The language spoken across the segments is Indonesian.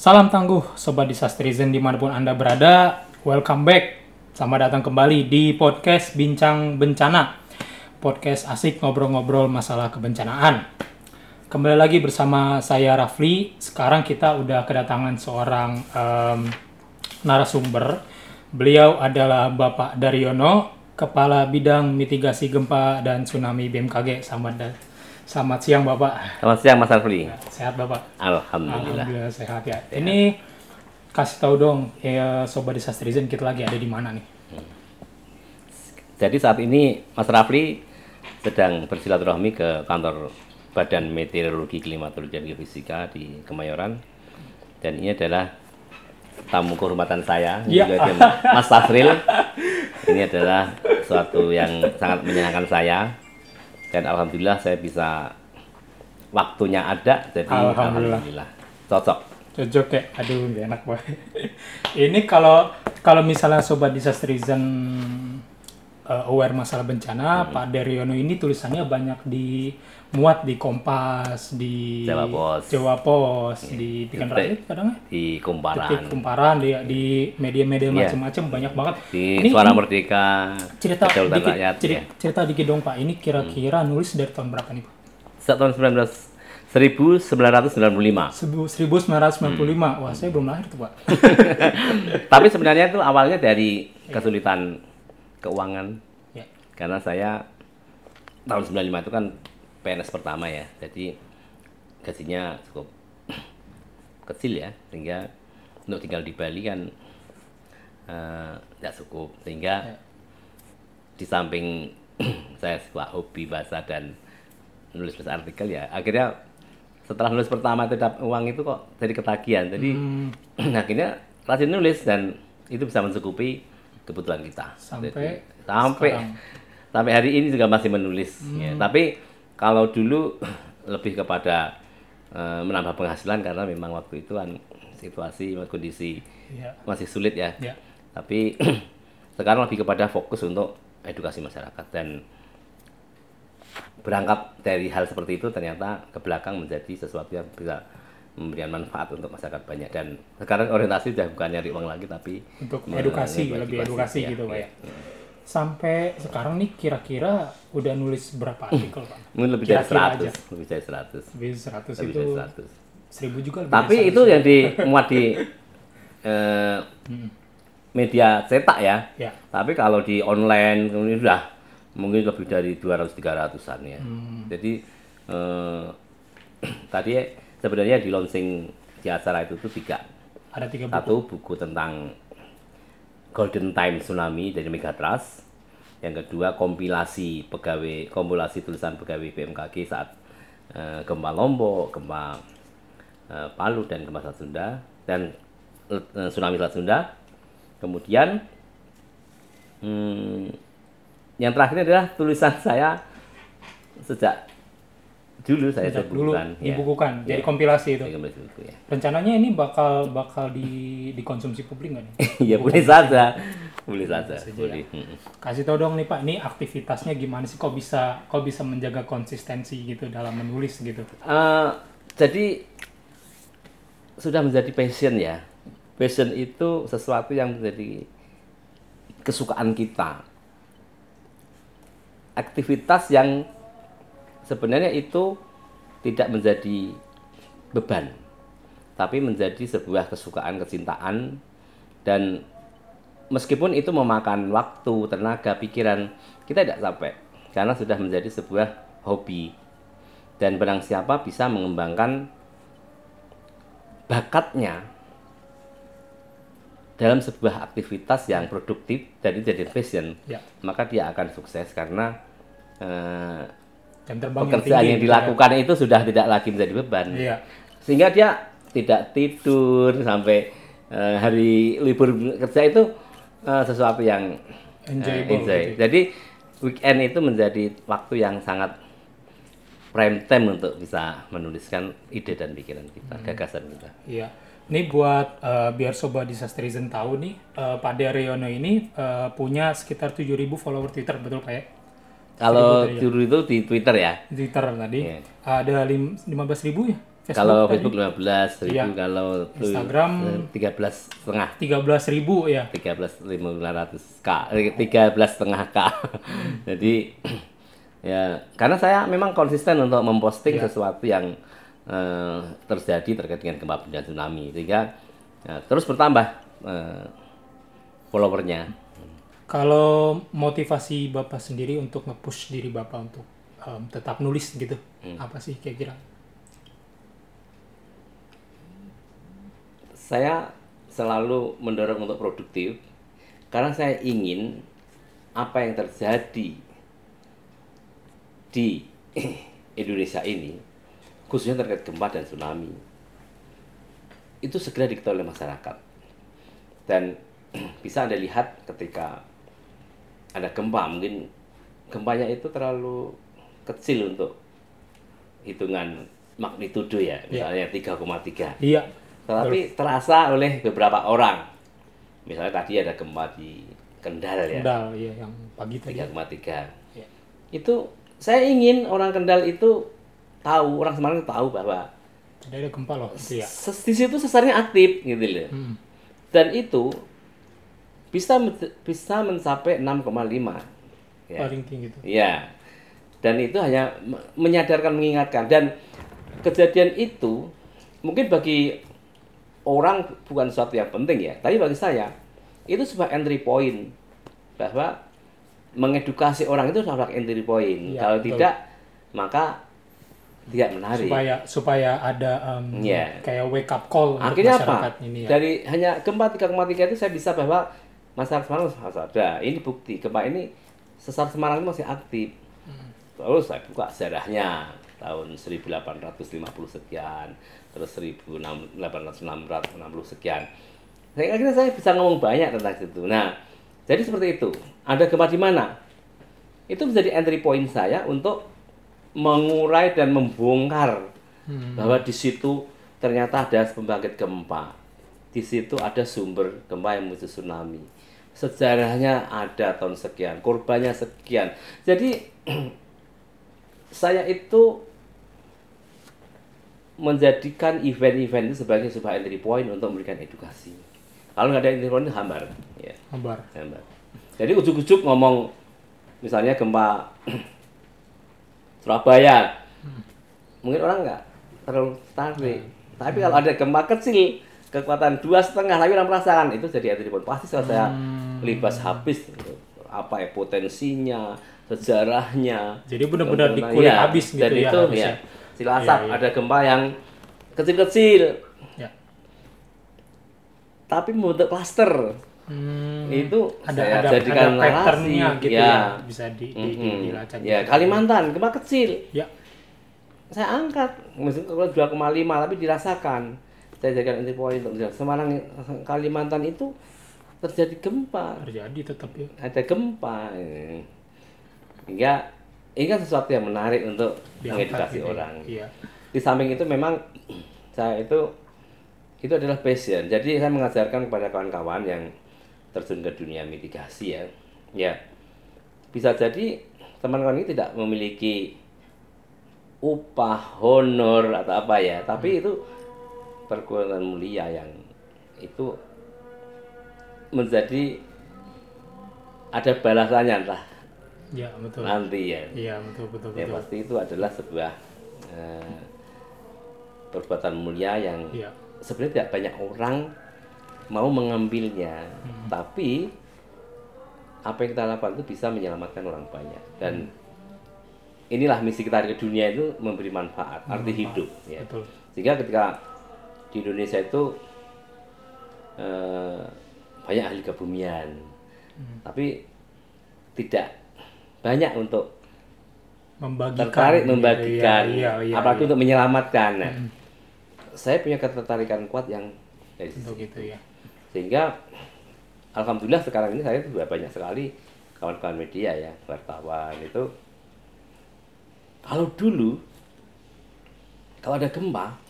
Salam tangguh Sobat Disastrizen di mana pun Anda berada. Welcome back. Selamat datang kembali di podcast Bincang Bencana. Podcast asik ngobrol-ngobrol masalah kebencanaan. Kembali lagi bersama saya Rafli. Sekarang kita udah kedatangan seorang em, narasumber. Beliau adalah Bapak Daryono, Kepala Bidang Mitigasi Gempa dan Tsunami BMKG. Selamat da- Selamat siang Bapak. Selamat siang Mas Arfli. Sehat Bapak? Alhamdulillah. Alhamdulillah sehat ya. Ini kasih tahu dong ya Sobat Disastrizen kita lagi ada di mana nih? Jadi saat ini Mas Rafli sedang bersilaturahmi ke kantor Badan Meteorologi Klimatologi dan Geofisika di Kemayoran. Dan ini adalah tamu kehormatan saya, Iya. juga Mas Tasril. Ini adalah suatu yang sangat menyenangkan saya. Dan alhamdulillah saya bisa waktunya ada, jadi Alhamdulillah. alhamdulillah, cocok. Cocok ya? Aduh, enak banget. Ini kalau kalau misalnya Sobat Disastrizen uh, aware masalah bencana, Pak Daryono ini tulisannya banyak di muat di Kompas, di Jawa Pos. Jawa Pos, di Pikan. Rakyat kadang ya? Di Detik Kumparan, Kumparan di di media-media Iya. macam-macam banyak banget. di Ini- Suara Merdeka, cerita dikit, Rakyat. ceri- ya. cerita dikit dong Pak. Ini kira-kira nulis dari tahun berapa nih Pak? Sejak tahun 19 1995. Sebu- 1995. Hmm. Wah, saya belum lahir tuh, Pak. Tapi sebenarnya itu awalnya dari kesulitan keuangan ya. karena saya tahun 95 itu kan PNS pertama ya. Jadi gajinya cukup kecil ya sehingga untuk tinggal di Bali kan eh, nggak cukup sehingga Ya. di samping saya suka hobi bahasa dan nulis nulis artikel ya akhirnya setelah nulis pertama itu dapat uang itu kok jadi ketagihan jadi Hmm, akhirnya rajin nulis dan itu bisa mencukupi kebutuhan kita Sampai sampai sekarang. sampai hari ini juga masih menulis ya. tapi kalau dulu lebih kepada eh, menambah penghasilan karena memang waktu itu kan situasi kondisi ya. masih sulit ya Ya. tapi sekarang lebih kepada fokus untuk edukasi masyarakat dan berangkat dari hal seperti itu ternyata ke belakang menjadi sesuatu yang bisa memberikan manfaat untuk masyarakat banyak dan sekarang orientasi sudah bukan nyari uang lagi tapi Untuk edukasi, lebih edukasi gitu, Pak ya. ya. Sampai sekarang nih kira-kira udah nulis berapa artikel, Pak? mungkin lebih dari Kira-kira 100 aja. lebih dari 100 Lebih 100 lebih itu dari 100 1000 juga lebih tapi itu yang dimuat di eh, media cetak ya 100. ya. Tapi kalau di online ini sudah mungkin lebih dari 200 300-an ya. Hmm. Jadi eh, tadi sebenarnya di launching di acara itu tuh tiga. Ada tiga buku. Satu buku tentang Golden Time Tsunami dari Megatrust. Yang kedua kompilasi pegawai kompilasi tulisan pegawai BMKG saat eh, gempa Lombok, gempa eh, Palu dan gempa Selat Sunda dan eh, tsunami Selat Sunda. Kemudian hmm, yang terakhir adalah tulisan saya sejak dulu saya Sejak dulu sebutkan ya. dibukukan, jadi Ya. kompilasi itu. Kembali buku ya. Rencananya ini bakal bakal di dikonsumsi publik nggak nih? ya boleh saja, boleh saja, boleh. Kasih tau dong nih Pak, ini aktivitasnya gimana sih? Kok bisa kok bisa menjaga konsistensi gitu dalam menulis gitu? Eh, jadi sudah menjadi passion ya. Passion itu sesuatu yang menjadi kesukaan kita. Aktivitas yang sebenarnya itu tidak menjadi beban, tapi menjadi sebuah kesukaan, kecintaan, dan meskipun itu memakan waktu, tenaga, pikiran, kita tidak capek karena sudah menjadi sebuah hobi dan barang siapa bisa mengembangkan bakatnya dalam sebuah aktivitas yang produktif dan jadi passion Ya. maka dia akan sukses karena eh, Jam terbang pekerjaan yang gitu dilakukan itu sudah tidak lagi menjadi beban ya. Iya. sehingga dia tidak tidur sampai eh, hari libur kerja itu eh, sesuatu yang eh, Enjoyable enjoy. gitu. Jadi weekend itu menjadi waktu yang sangat prime time untuk bisa menuliskan ide dan pikiran kita, Hmm. gagasan kita. Iya. Ini buat eh, biar sobat Disastrizen tahu nih, eh, Pak Daryono ini eh, punya sekitar 7.000 follower Twitter, betul Pak ya? Kalau Seribu tadi ya? dulu itu di Twitter ya, Twitter tadi. Iya. Ada lim- 15.000 ya kalau tadi Facebook 15 ribu Iya. kalau Instagram tiga belas setengah 13.000 ya. 13.500 k eh, 13 setengah k jadi ya karena saya memang konsisten untuk memposting Iya. sesuatu yang eh, terjadi terkait dengan gempa bumi dan tsunami sehingga ya, terus bertambah eh, followernya Kalau motivasi Bapak sendiri untuk nge-push diri Bapak untuk em, tetap nulis gitu, Hmm. apa sih kira-kira? saya selalu mendorong untuk produktif karena saya ingin apa yang terjadi di Indonesia ini khususnya terkait gempa dan tsunami itu segera diketahui oleh masyarakat dan bisa anda lihat ketika ada gempa mungkin gempanya itu terlalu kecil untuk hitungan magnitudo ya misalnya 3,3 Iya, tetapi terasa oleh beberapa orang. Misalnya tadi ada gempa di Kendal ya, Kendal ya yang pagi tadi. 3,3. Ya. Itu saya ingin orang Kendal itu tahu, orang Semarang tahu bahwa ada gempa loh, itu ya. ses- di situ sesarnya aktif gitu loh. Hmm. Dan itu bisa bisa mencapai 6,5. Ya. Paling tinggi itu. Iya. Dan itu hanya me- menyadarkan, mengingatkan. Dan kejadian itu mungkin bagi orang bukan sesuatu yang penting ya. Tapi bagi saya itu sebuah entry point bahwa mengedukasi orang itu adalah entry point. Iya, Kalau betul. tidak maka tidak menarik. Supaya supaya ada em, Iya. kayak wake up call untuk Akhirnya masyarakat apa? ini ya. Dari hanya gempa 3,3 itu saya bisa bahwa masyarakat Semarang harus ada. Ini bukti gempa ini sesar Semarang itu masih aktif. Hmm. Terus saya buka sejarahnya tahun 1850 sekian, terus 1860 sekian. Saya akhirnya saya bisa ngomong banyak tentang itu. Nah, jadi seperti itu. Ada gempa di mana? Itu menjadi entry point saya untuk mengurai dan membongkar Hmm. bahwa di situ ternyata ada pembangkit gempa. Di situ ada sumber gempa yang memicu tsunami. Sejarahnya ada tahun sekian, korbannya sekian. Jadi saya itu menjadikan event-event itu sebagai sebuah entry point untuk memberikan edukasi. Kalau nggak ada entry point itu hambar, ya, Kabar. hambar. Jadi ujuk-ujuk ngomong misalnya gempa Surabaya, mungkin orang nggak terlalu tertarik. Tapi kalau ada gempa kecil kekuatan dua setengah tapi orang merasakan itu jadi entry point pasti saya, saya libas habis apa ya potensinya sejarahnya Jadi benar-benar dikulik Iya, habis gitu dan ya itu ya silasap Iya, iya. ada gempa yang kecil-kecil Ya. tapi membentuk klaster Hmm, itu ada saya ada jadikan ada narasi. gitu ya, ya. Bisa di, di, di, Mm-mm. dilacak ya. Kalimantan gempa kecil Ya. saya angkat mungkin kalau 2,5 tapi dirasakan saya jadikan entry point untuk. Semarang Kalimantan itu terjadi gempa Terjadi tetap ya. ada gempa ini. hingga ini kan sesuatu yang menarik untuk mengedukasi gitu ya. orang Iya. di samping itu memang saya itu itu adalah passion jadi saya mengajarkan kepada kawan-kawan yang terjun ke dunia mitigasi ya ya bisa jadi teman-teman ini tidak memiliki upah honor atau apa ya tapi itu perguruan mulia yang itu menjadi ada balasannya entah Ya, betul. nanti ya Iya, betul betul ya betul. pasti itu adalah sebuah eh, perbuatan mulia yang Iya. sebenarnya tidak banyak orang mau mengambilnya Hmm. tapi apa yang kita lakukan itu bisa menyelamatkan orang banyak dan Hmm. inilah misi kita di dunia itu memberi manfaat arti hidup ya Betul. sehingga ketika di Indonesia itu eh, banyak ahli kebumian Hmm. tapi tidak banyak untuk Membagikan. tertarik gitu, membagikan Iya, iya, apalagi iya. untuk menyelamatkan Nah, saya punya ketertarikan kuat yang dari untuk itu ya. sehingga alhamdulillah sekarang ini saya sudah banyak sekali kawan-kawan media ya wartawan itu kalau dulu kalau ada gempa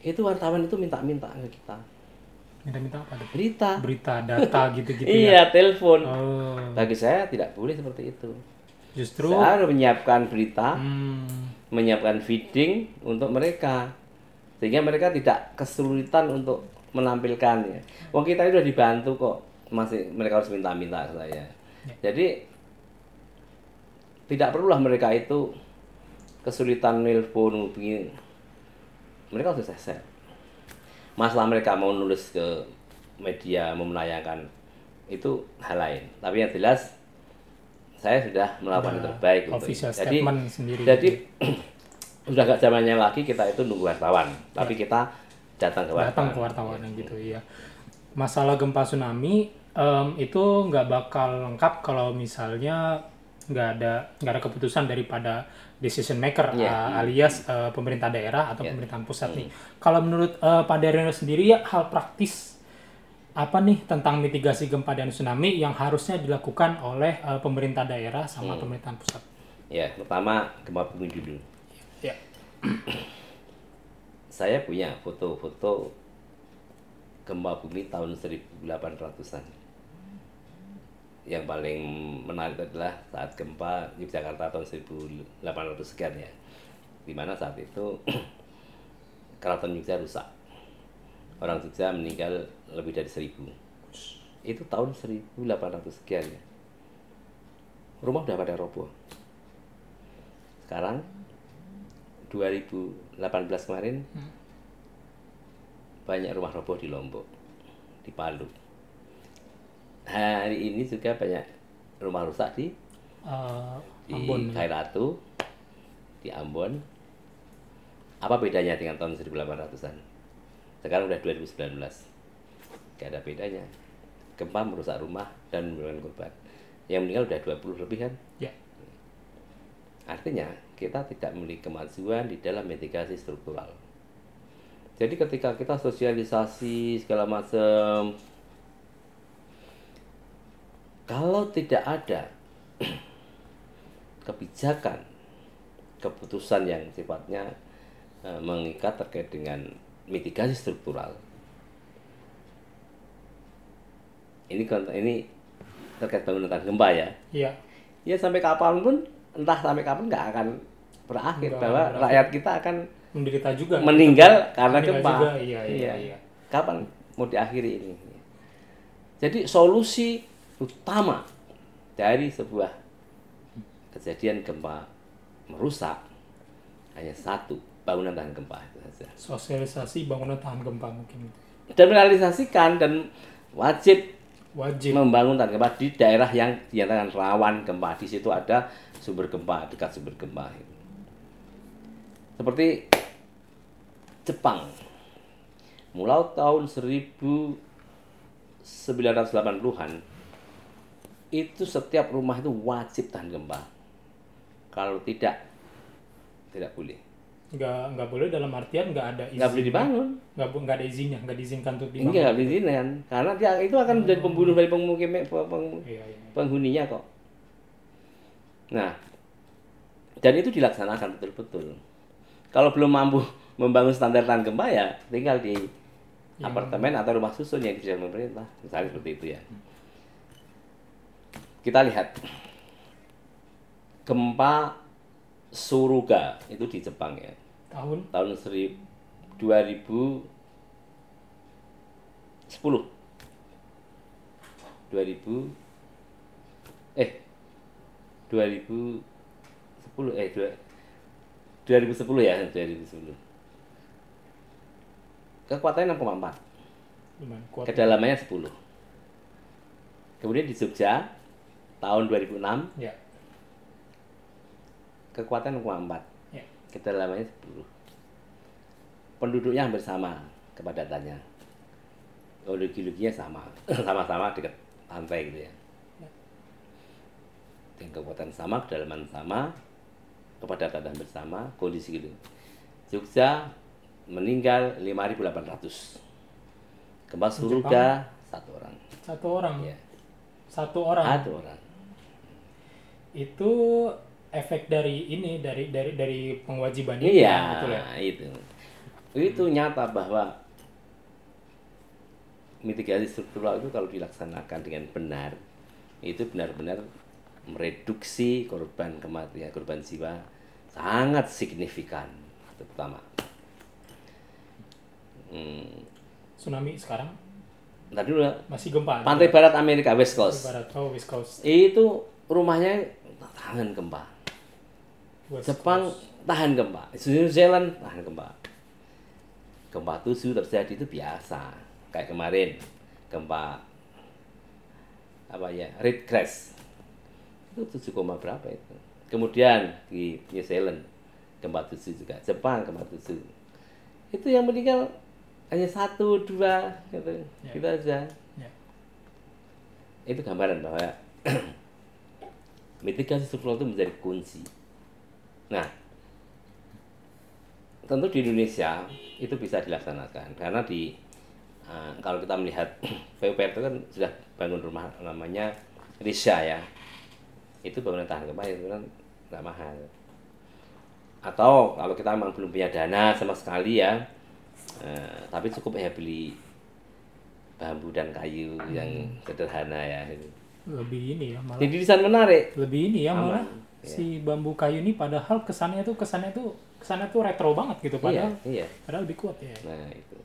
itu wartawan itu minta-minta ke kita Minta-minta apa? Berita. Berita, data gitu-gitu ya. iya telepon. Oh, bagi saya tidak boleh seperti itu. Justru? Saya harus menyiapkan berita hmm, menyiapkan feeding untuk mereka. Sehingga mereka tidak kesulitan untuk menampilkannya. Wong kita itu sudah dibantu kok, masih mereka harus minta-minta saya. Jadi tidak perlulah mereka itu kesulitan nelpon hubungi. Mereka sudah selesai. Masalah mereka mau nulis ke media mau menayangkan itu hal lain. Tapi yang jelas saya sudah melakukan yang terbaik untuk itu. Jadi sendiri jadi sudah gak zamannya lagi kita itu nunggu wartawan, tapi kita datang ke wartawan. Ya. datang ke wartawan yang gitu iya masalah gempa tsunami em, itu nggak bakal lengkap kalau misalnya nggak ada nggak ada keputusan daripada decision maker Iya. uh, alias uh, pemerintah daerah atau Iya. pemerintahan pusat nih kalau menurut uh, Pak Daryono sendiri ya hal praktis apa nih tentang mitigasi gempa dan tsunami yang harusnya dilakukan oleh uh, pemerintah daerah sama pemerintahan pusat Ya, pertama gempa bumi dulu. ya Saya punya foto-foto gempa bumi tahun 1800-an. Yang paling menarik adalah saat gempa Yogyakarta tahun 1800 sekian ya. Di mana saat itu keraton Yogyakarta rusak. Orang Jogja meninggal lebih dari 1000. Itu tahun 1800 sekian ya. Rumah udah pada roboh. Sekarang 2018 kemarin banyak rumah roboh di Lombok, di Palu. Hari ini juga banyak rumah rusak di uh, di Ambon Kairatu, di Ambon. Apa bedanya dengan tahun 1800-an? Sekarang udah 2019. Gak ada bedanya. Gempa merusak rumah dan menimbulkan korban. Yang meninggal udah 20 lebih kan? ya Artinya, kita tidak memiliki kemajuan di dalam mitigasi struktural. Jadi ketika kita sosialisasi segala macam, kalau tidak ada kebijakan, keputusan yang sifatnya eh, mengikat terkait dengan mitigasi struktural, ini ini terkait bangunan tahan gempa ya, ya ya sampai kapan pun entah sampai kapan nggak akan berakhir Nggak bahwa berakhir. rakyat kita akan menderita juga meninggal karena Meninggal gempa. juga, iya, iya, iya. Kapan mau diakhiri ini? Jadi solusi utama dari sebuah kejadian gempa merusak hanya satu bangunan tahan gempa itu saja. sosialisasi bangunan tahan gempa mungkin Dan merealisasikan dan wajib wajib membangun tahan gempa di daerah yang dinyatakan rawan gempa. Di situ ada sumber gempa, dekat sumber gempa. Seperti Jepang. Mulai tahun 1980-an itu setiap rumah itu wajib tahan gempa. Kalau tidak tidak boleh. nggak nggak boleh dalam artian nggak ada izin Nggak boleh dibangun. nggak nggak ada izinnya nggak diizinkan untuk dibangun Enggak, nggak boleh diizinkan. Karena dia itu akan menjadi pembunuh dari pemukim peng- iya, iya. penghuninya kok. Nah, dan itu dilaksanakan betul-betul. Kalau belum mampu membangun standar tahan gempa ya tinggal di apartemen atau rumah susun yang disediakan pemerintah, misalnya seperti itu ya. Kita lihat. Gempa Suruga itu di Jepang ya, tahun? Tahun 1000 2010 2000 eh 2010 eh dua, 2010 ya 2010 kekuatannya 6,4 gimana kuat. Kedalamannya 10 kemudian di Jogja tahun 2006 ya. Kekuatan 6,4 ya. Kedalamannya 10 penduduknya hampir sama kepadatannya. Geologi-geologinya sama. Sama-sama dekat pantai gitu ya. Dengan kekuatan sama kedalaman sama kepadatan hampir sama kondisi gitu. Jogja meninggal 5.800 gempa Suruga satu orang. Satu orang? Ya satu orang? Satu orang itu efek dari ini dari dari dari pengewajiban ini Iya, betul ya itu. Itu nyata bahwa mitigasi struktural itu kalau dilaksanakan dengan benar, itu benar-benar mereduksi korban kematian, korban jiwa sangat signifikan. Itu pertama. hmm, Tsunami sekarang tadi dulu masih gempa. pantai barat Amerika West Coast Barat. Oh, West Coast. itu rumahnya tahan gempa. West Jepang tahan gempa. New Zealand tahan gempa. Gempa tujuh terjadi itu biasa. Kayak kemarin gempa apa ya Red Crash itu 7, koma berapa itu? Kemudian di New Zealand gempa tujuh juga. Jepang gempa tujuh. Itu yang meninggal hanya satu dua gitu. Ya. gitu aja. Ya. itu gambaran bahwa mitigasi struktural itu menjadi kunci. Nah, tentu di Indonesia itu bisa dilaksanakan karena di eh, kalau kita melihat PUPR itu kan sudah bangun rumah namanya Risha ya, itu bangunan tahan gempa itu kan nggak mahal. Atau kalau kita memang belum punya dana sama sekali ya, eh, tapi cukup ya beli bambu dan kayu yang sederhana ya. Lebih ini ya malah. Jadi desain menarik. Lebih ini ya Aman, malah. ya. Si bambu kayu ini padahal kesannya tuh kesannya tuh kesannya tuh retro banget gitu padahal Iya, iya. padahal lebih kuat ya. Nah, itu.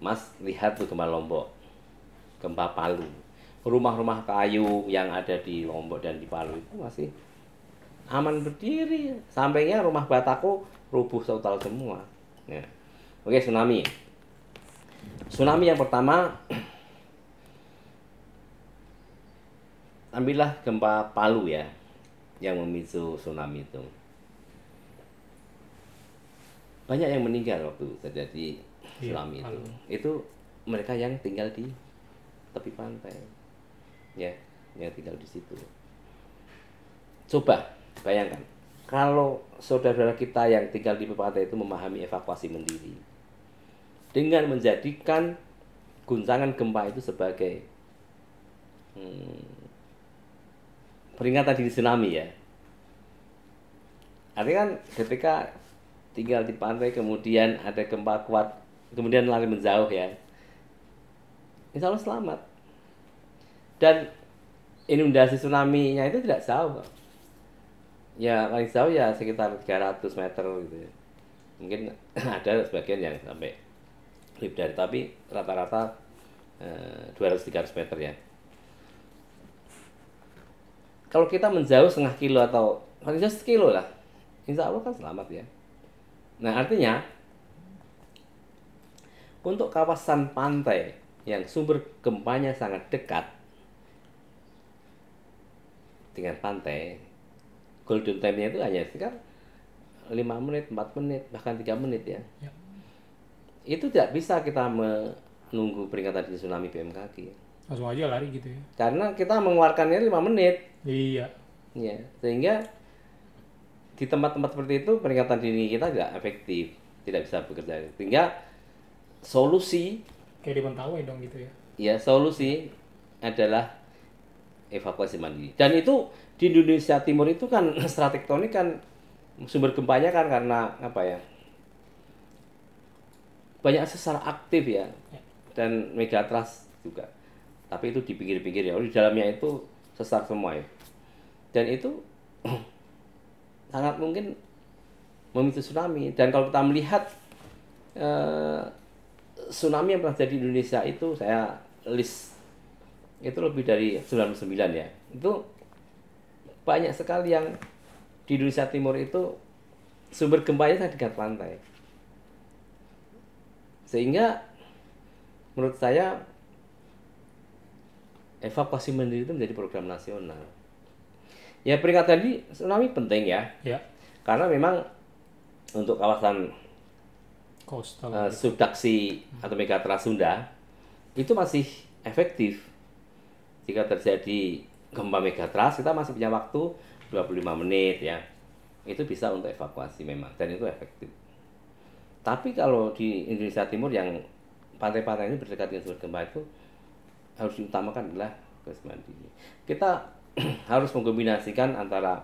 Mas lihat tuh gempa Lombok. Gempa Palu. Rumah-rumah kayu yang ada di Lombok dan di Palu itu masih aman berdiri. Sampingnya rumah Batako rubuh total semua. Ya. Oke, tsunami. Tsunami yang pertama ambillah gempa Palu ya yang memicu tsunami itu. Banyak yang meninggal waktu terjadi Iya, tsunami itu. Palu. Itu mereka yang tinggal di tepi pantai. Ya, yang tinggal di situ. Coba bayangkan kalau saudara-saudara kita yang tinggal di tepi pantai itu memahami evakuasi mandiri dengan menjadikan guncangan gempa itu sebagai hmm, peringatan dini tsunami ya. Artinya kan ketika tinggal di pantai kemudian ada gempa kuat kemudian lari menjauh ya. Insya Allah selamat. Dan inundasi tsunami-nya itu tidak jauh. Ya paling jauh ya sekitar 300 meter gitu ya. Mungkin ada sebagian yang sampai lebih dari tapi rata-rata eh, 200-300 meter ya kalau kita menjauh setengah kilo atau paling jauh sekilo lah insya Allah kan selamat ya nah artinya untuk kawasan pantai yang sumber gempanya sangat dekat dengan pantai golden time-nya itu hanya sekitar 5 menit, 4 menit, bahkan 3 menit ya. Ya. Itu tidak bisa kita menunggu peringatan dini tsunami BMKG. Langsung aja lari gitu ya. Karena kita mengeluarkannya 5 menit. Iya. Ya, sehingga di tempat-tempat seperti itu peringatan dini kita tidak efektif, tidak bisa bekerja. Sehingga solusi Kayak di Mentawai dong gitu ya. ya solusi adalah evakuasi mandiri. Dan itu di Indonesia Timur itu kan secara tektonik kan sumber gempanya kan karena apa ya? Banyak sesar aktif ya. Dan megatrust juga. Tapi itu di pinggir-pinggir ya. Di dalamnya itu sesar semua ya. Dan itu sangat mungkin memicu tsunami. Dan kalau kita melihat eh, tsunami yang pernah terjadi di Indonesia itu saya list itu lebih dari 99 ya. Itu banyak sekali yang di Indonesia Timur itu sumber gempanya sangat dekat pantai. Sehingga menurut saya evakuasi mandiri itu menjadi program nasional. Ya peringatan di tsunami penting ya, Ya. karena memang untuk kawasan Coastal. eh, subduksi atau megatrust Sunda itu masih efektif. Jika terjadi gempa megatrust kita masih punya waktu 25 menit ya. Itu bisa untuk evakuasi memang dan itu efektif. Tapi kalau di Indonesia Timur yang pantai-pantai ini berdekatan dengan sumber gempa itu harus diutamakan adalah evakuasi mandiri. Kita harus mengkombinasikan antara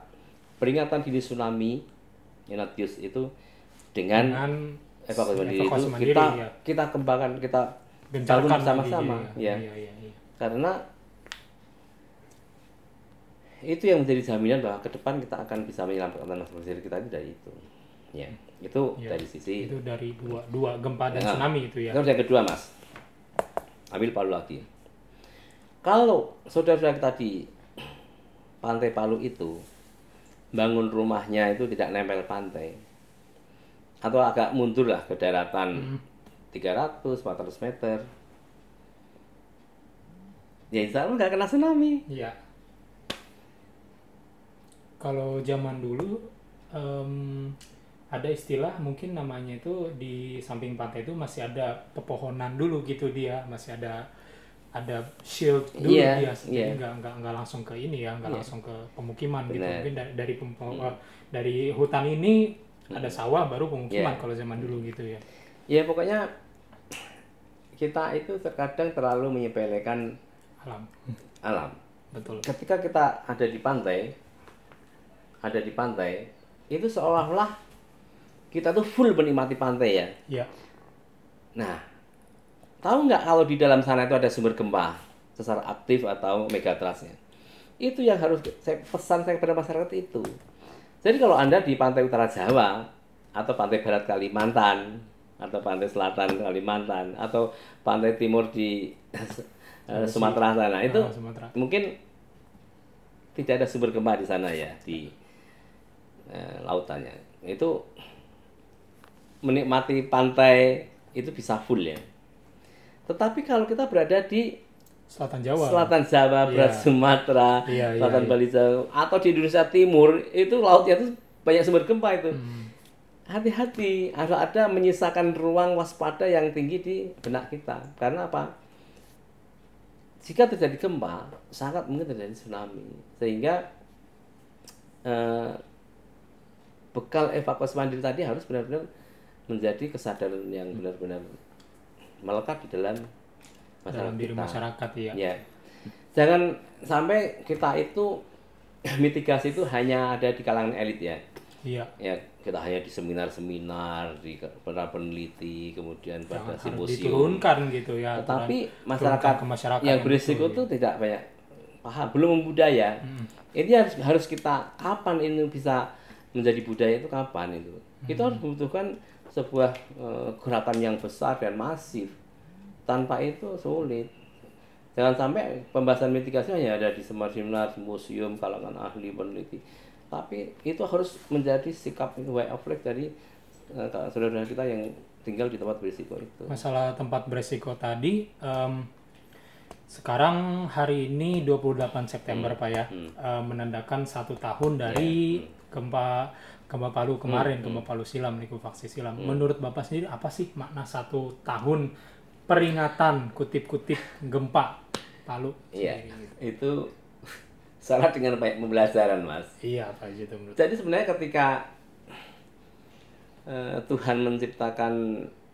peringatan dini tsunami Inatius itu dengan dengan evakuasi mandiri itu mandiri, kita ya. kita kembangkan kita bangun bersama-sama iya, ya Iya, iya, iya. karena itu yang menjadi jaminan bahwa ke depan kita akan bisa menyelamatkan anak bangsa kita itu dari itu Ya, itu Ya. dari sisi Itu dari dua dua gempa dan Ya. tsunami itu ya. Terus yang kedua, Mas. Ambil Palu lagi. Kalau saudara-saudara kita di pantai Palu itu bangun rumahnya itu tidak nempel pantai. Atau agak mundur lah ke daratan 300 400 meter. Ya insya Allah nggak kena tsunami. Iya. Kalau zaman dulu em, ada istilah mungkin namanya itu di samping pantai itu masih ada pepohonan dulu gitu dia masih ada ada shield dulu Iya, dia jadi iya. nggak nggak nggak langsung ke ini ya nggak Iya. langsung ke pemukiman gitu. Benar. mungkin dari dari, pempo- eh, dari hutan ini ada sawah baru pemukiman Iya. kalau zaman dulu gitu ya. Ya pokoknya kita itu terkadang terlalu menyepelekan alam. alam. Betul. Ketika kita ada di pantai ada di pantai itu seolah-olah kita tuh full menikmati pantai ya. Ya nah tahu nggak kalau di dalam sana itu ada sumber gempa secara aktif atau megatrasnya itu yang harus saya pesan saya kepada masyarakat itu. Jadi kalau anda di pantai utara Jawa atau pantai barat Kalimantan atau pantai selatan Kalimantan atau pantai timur di eh, Sumatera sana itu Ah, Sumatera. mungkin tidak ada sumber gempa di sana ya di eh, lautannya. Itu menikmati pantai itu bisa full ya tetapi kalau kita berada di selatan Jawa selatan Jawa, berat Iya. Sumatera, Iya, iya, selatan iya. Bali Jawa, atau di Indonesia Timur itu lautnya itu banyak sumber gempa itu. Hmm. Hati-hati, harus ada menyisakan ruang waspada yang tinggi di benak kita. Karena apa? Jika terjadi gempa, sangat mungkin terjadi tsunami. Sehingga eh, bekal evakuasi mandiri tadi harus benar-benar menjadi kesadaran yang benar-benar melekat di dalam masyarakat dalam diri kita. masyarakat ya Ya. Jangan sampai kita itu mitigasi itu hanya ada di kalangan elit ya. iya Ya, kita hanya di seminar-seminar, di para peneliti, kemudian pada harus simposium. diturunkan gitu ya Tetapi aturan- masyarakat, ke masyarakat yang berisiko itu tidak banyak paham, belum membudaya. Hmm. Ini harus harus kita kapan ini bisa menjadi budaya itu kapan itu? Itu harus membutuhkan sebuah eh, gerakan yang besar dan masif. Tanpa itu sulit. Jangan sampai pembahasan mitigasi hanya ada di seminar, simposium, kalangan ahli peneliti. Tapi itu harus menjadi sikap way of life dari eh, saudara-saudara kita yang tinggal di tempat berisiko itu. masalah tempat beresiko tadi em, sekarang hari ini 28 September Pak ya em, menandakan satu tahun dari gempa gempa Palu kemarin gempa Palu silam likuifaksi silam menurut Bapak sendiri apa sih makna satu tahun peringatan kutip-kutip gempa Palu Iya, gitu? itu syarat dengan baik pembelajaran, Mas. iya apa aja itu menurut Jadi sebenarnya ketika eh, Tuhan menciptakan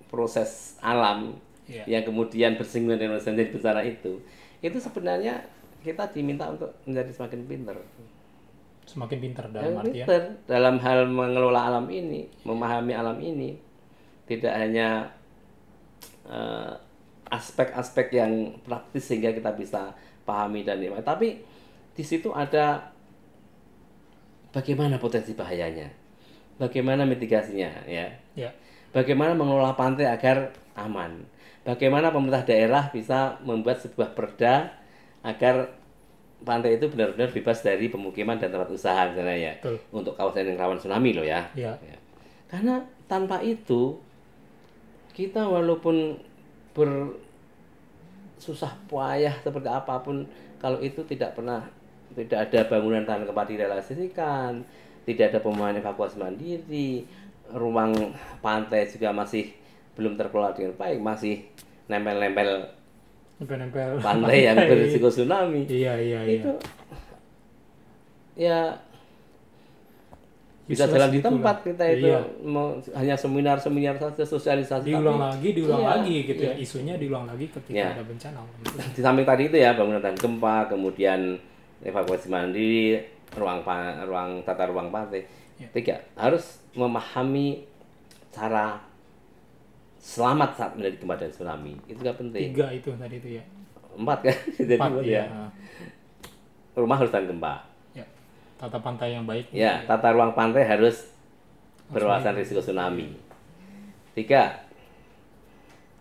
proses alam Iya. yang kemudian bersinggungan dengan menjadi bencana itu, itu sebenarnya kita diminta untuk menjadi semakin pintar. Semakin pintar dalam Semakin artian. pintar dalam hal mengelola alam ini, memahami alam ini, tidak hanya eh, aspek-aspek yang praktis sehingga kita bisa pahami dan nikmati, tapi di situ ada bagaimana potensi bahayanya, bagaimana mitigasinya, ya, ya. Bagaimana mengelola pantai agar aman, bagaimana pemerintah daerah bisa membuat sebuah perda agar pantai itu benar-benar bebas dari pemukiman dan tempat usaha misalnya ya, Betul. untuk kawasan yang rawan tsunami loh ya. ya Ya. Karena tanpa itu kita walaupun bersusah payah seperti apa pun kalau itu tidak pernah tidak ada bangunan tahan gempa direalisasikan, tidak ada pemahaman evakuasi mandiri, ruang pantai juga masih belum terkelola dengan baik, masih nempel-nempel nempel-nempel pantai yang berisiko tsunami. iya iya iya Itu ya bisa Useless jalan di tempat lah. kita itu Iya. mau hanya seminar-seminar saja sosialisasi diulang tapi lagi diulang Iya, lagi gitu iya. ya isunya diulang lagi ketika Iya. ada bencana di samping tadi itu ya bangunan tahan gempa kemudian evakuasi mandiri ruang ruang tata ruang pantai Iya. tiga harus memahami cara selamat saat menjadi gempa dan tsunami. Itu kan penting. Tiga itu tadi itu ya? Empat kan? Jadi empat ya. ya rumah harus tahan gempa. Ya tata pantai yang baik. Ya tata ruang pantai harus berwawasan risiko tsunami. Tiga,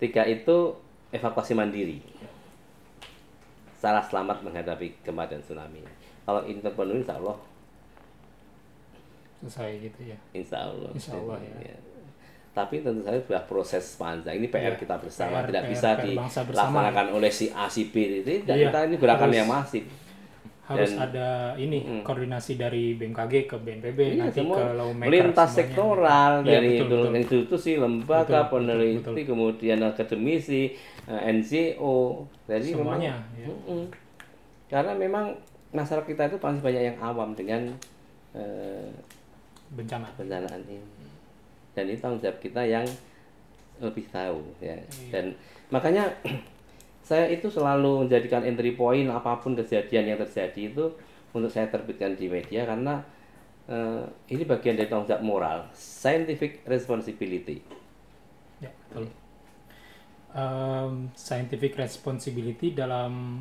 tiga itu evakuasi mandiri. Salah selamat menghadapi gempa dan tsunami. Kalau ini terpenuhi, insya Allah, Selesai gitu ya. insya Allah. Insya Allah, ya. Tapi tentu saja sudah proses panjang. Ini PR Iya. kita bersama, PR, tidak PR, bisa PR dilaksanakan oleh si A, si B. Tidak, Iya, kita ini gerakan harus- yang masif. Harus Dan- ada ini koordinasi dari BMKG ke BNPB Iya, nanti semua ke lawmaker lintas sektoral Iya, dari betul, itu- betul. institusi, lembaga, Betul, peneliti, betul, betul. kemudian akademisi, eh, NGO. Jadi Semuanya, memang, ya. Karena memang masyarakat kita itu masih banyak yang awam dengan eh, bencana. bencanaan ini. Dan itu tanggung jawab kita yang lebih tahu ya. Iya. Dan makanya saya itu selalu menjadikan entry point apa pun kejadian yang terjadi itu untuk saya terbitkan di media karena eh, ini bagian dari tanggung jawab moral, scientific responsibility. Ya, betul. Um, scientific responsibility dalam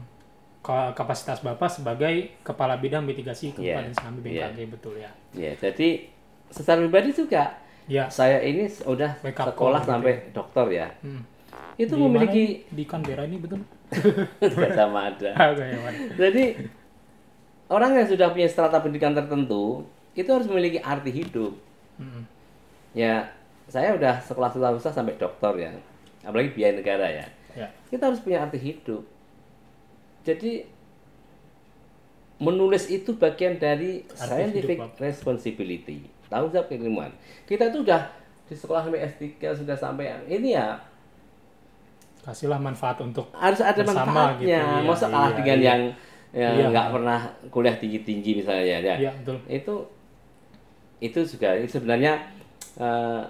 ka- kapasitas Bapak sebagai kepala bidang mitigasi Iya, dan tsunami BMKG betul ya. Ya, jadi secara pribadi juga Ya. saya ini sudah sekolah call gitu sampai dokter ya. Hmm. Itu Di memiliki di Canberra ini betul. Gajah Mada. Oke, ya. Jadi orang yang sudah punya strata pendidikan tertentu itu harus memiliki arti hidup. Mm-mm. Ya, saya udah sekolah usaha sampai dokter ya, apalagi biaya negara ya. Ya. Kita harus punya arti hidup. Jadi menulis itu bagian dari scientific hidup, responsibility, tanggung jawab keilmuan. Kita itu udah di sekolah sampai S3 sudah sampai ini ya Kasihlah manfaat untuk harus ada Bersama manfaatnya. gitu, iya, Masa kalah iya, dengan iya. yang yang Iya. nggak pernah kuliah tinggi-tinggi misalnya ya. ya betul. Itu itu juga sebenarnya eh,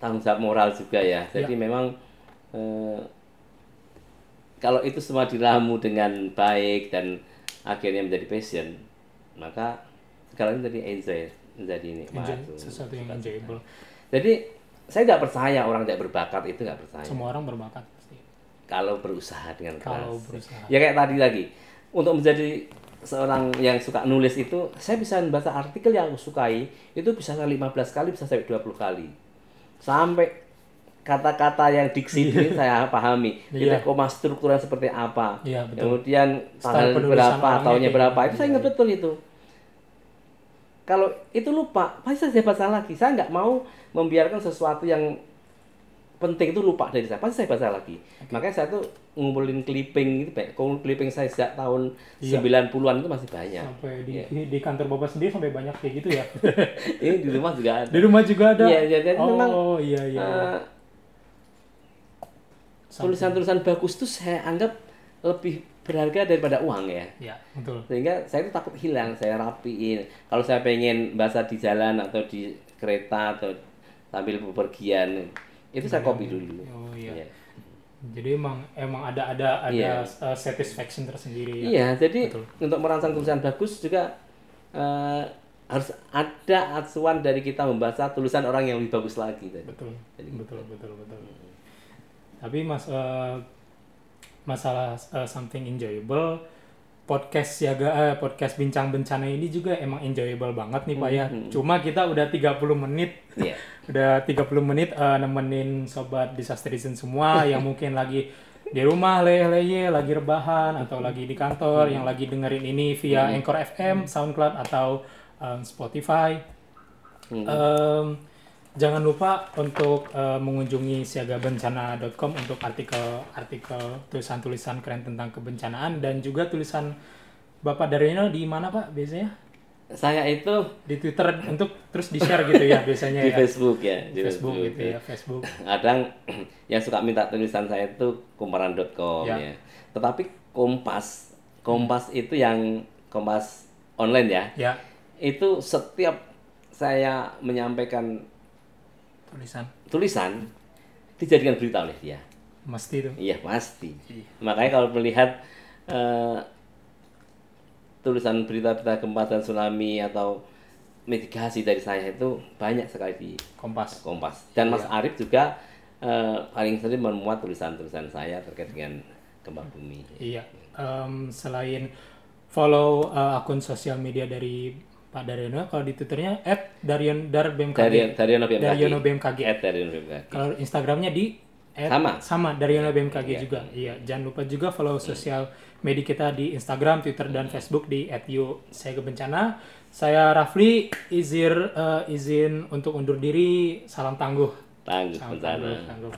tanggung jawab moral juga ya. Jadi Iya. memang eh, kalau itu semua diramu dengan baik dan akhirnya menjadi passion, maka sekarang menjadi enjoy, menjadi nikmat. Sesuatu yang enjoyable. Jadi saya nggak percaya orang tidak berbakat itu nggak percaya Semua orang berbakat pasti. kalau berusaha dengan keras. Kalau berusaha. Ya kayak tadi lagi, untuk menjadi seorang yang suka nulis itu, saya bisa membaca artikel yang aku sukai, itu bisa sampai 15 kali, bisa sampai 20 kali. Sampai kata-kata yang diksi ini saya pahami. Iya. Itu koma strukturnya seperti apa. Iya, betul. Kemudian tanggal berapa, tahunnya berapa, itu saya ingat betul itu. Kalau itu lupa, pasti saya baca lagi. Saya nggak mau membiarkan sesuatu yang penting itu lupa dari saya. Pasti saya baca lagi. Makanya saya tuh ngumpulin clipping itu. Kalau clipping saya sejak tahun Iya. 90-an itu masih banyak. Sampai di, Iya. di kantor Bapak sendiri sampai banyak kayak gitu ya. Ini di rumah juga ada. di rumah juga ada. Iya, iya, jadi oh, memang, iya iya. Eh, tulisan-tulisan bagus tuh saya anggap lebih berharga daripada uang ya. Ya, betul. Sehingga saya itu takut hilang, saya rapiin. Kalau saya pengen baca di jalan atau di kereta atau sambil bepergian, itu saya copy dulu. Oh iya. Iya. Jadi emang emang ada ada ada Iya. uh, satisfaction tersendiri ya. Iya, jadi Betul. untuk merancang tulisan bagus juga eh, harus ada acuan dari kita membaca tulisan orang yang lebih bagus lagi. tadi. Betul. Jadi Betul, betul, betul. Tapi Mas eh, masalah eh, something enjoyable. Podcast siaga eh, podcast bincang bencana ini juga emang enjoyable banget nih Pak ya. Cuma kita udah 30 menit. Iya. udah 30 menit eh, nemenin sobat disastrizen semua yang mungkin lagi di rumah leye-leye lagi rebahan atau lagi di kantor yang lagi dengerin ini via Anchor FM, SoundCloud atau em, Spotify. Em, jangan lupa untuk eh, mengunjungi siagabencana.com untuk artikel-artikel tulisan-tulisan keren tentang kebencanaan dan juga tulisan Bapak Daryono di mana Pak biasanya? Saya itu Di Twitter untuk terus di-share gitu ya biasanya di ya. Facebook ya, di Facebook gitu ya, Facebook. Kadang yang suka minta tulisan saya itu kumparan.com Ya. ya. Tetapi Kompas, Kompas itu yang Kompas online ya. Ya, Itu setiap saya menyampaikan tulisan. tulisan dijadikan berita oleh dia. Mesti itu. Iya pasti. Makanya kalau melihat eh, tulisan berita-berita gempa dan tsunami atau mitigasi dari saya itu banyak sekali di Kompas. Kompas. Dan Mas Arif juga eh, paling sering memuat tulisan-tulisan saya terkait dengan gempa bumi. Iya. Em, selain follow eh, akun sosial media dari Pak Daryono. Kalau di Twitternya @daryon dar BMKG. Daryon Daryono BMKG. Daryono BMKG. At Daryono BMKG. Kalau Instagramnya di at- Sama. sama Daryono BMKG juga. Iya, jangan lupa juga follow sosial media kita di Instagram, Twitter dan Facebook di @yu saya kebencana. Saya Rafli izin eh, izin untuk undur diri. Salam tangguh. Tangguh tangguh, tangguh.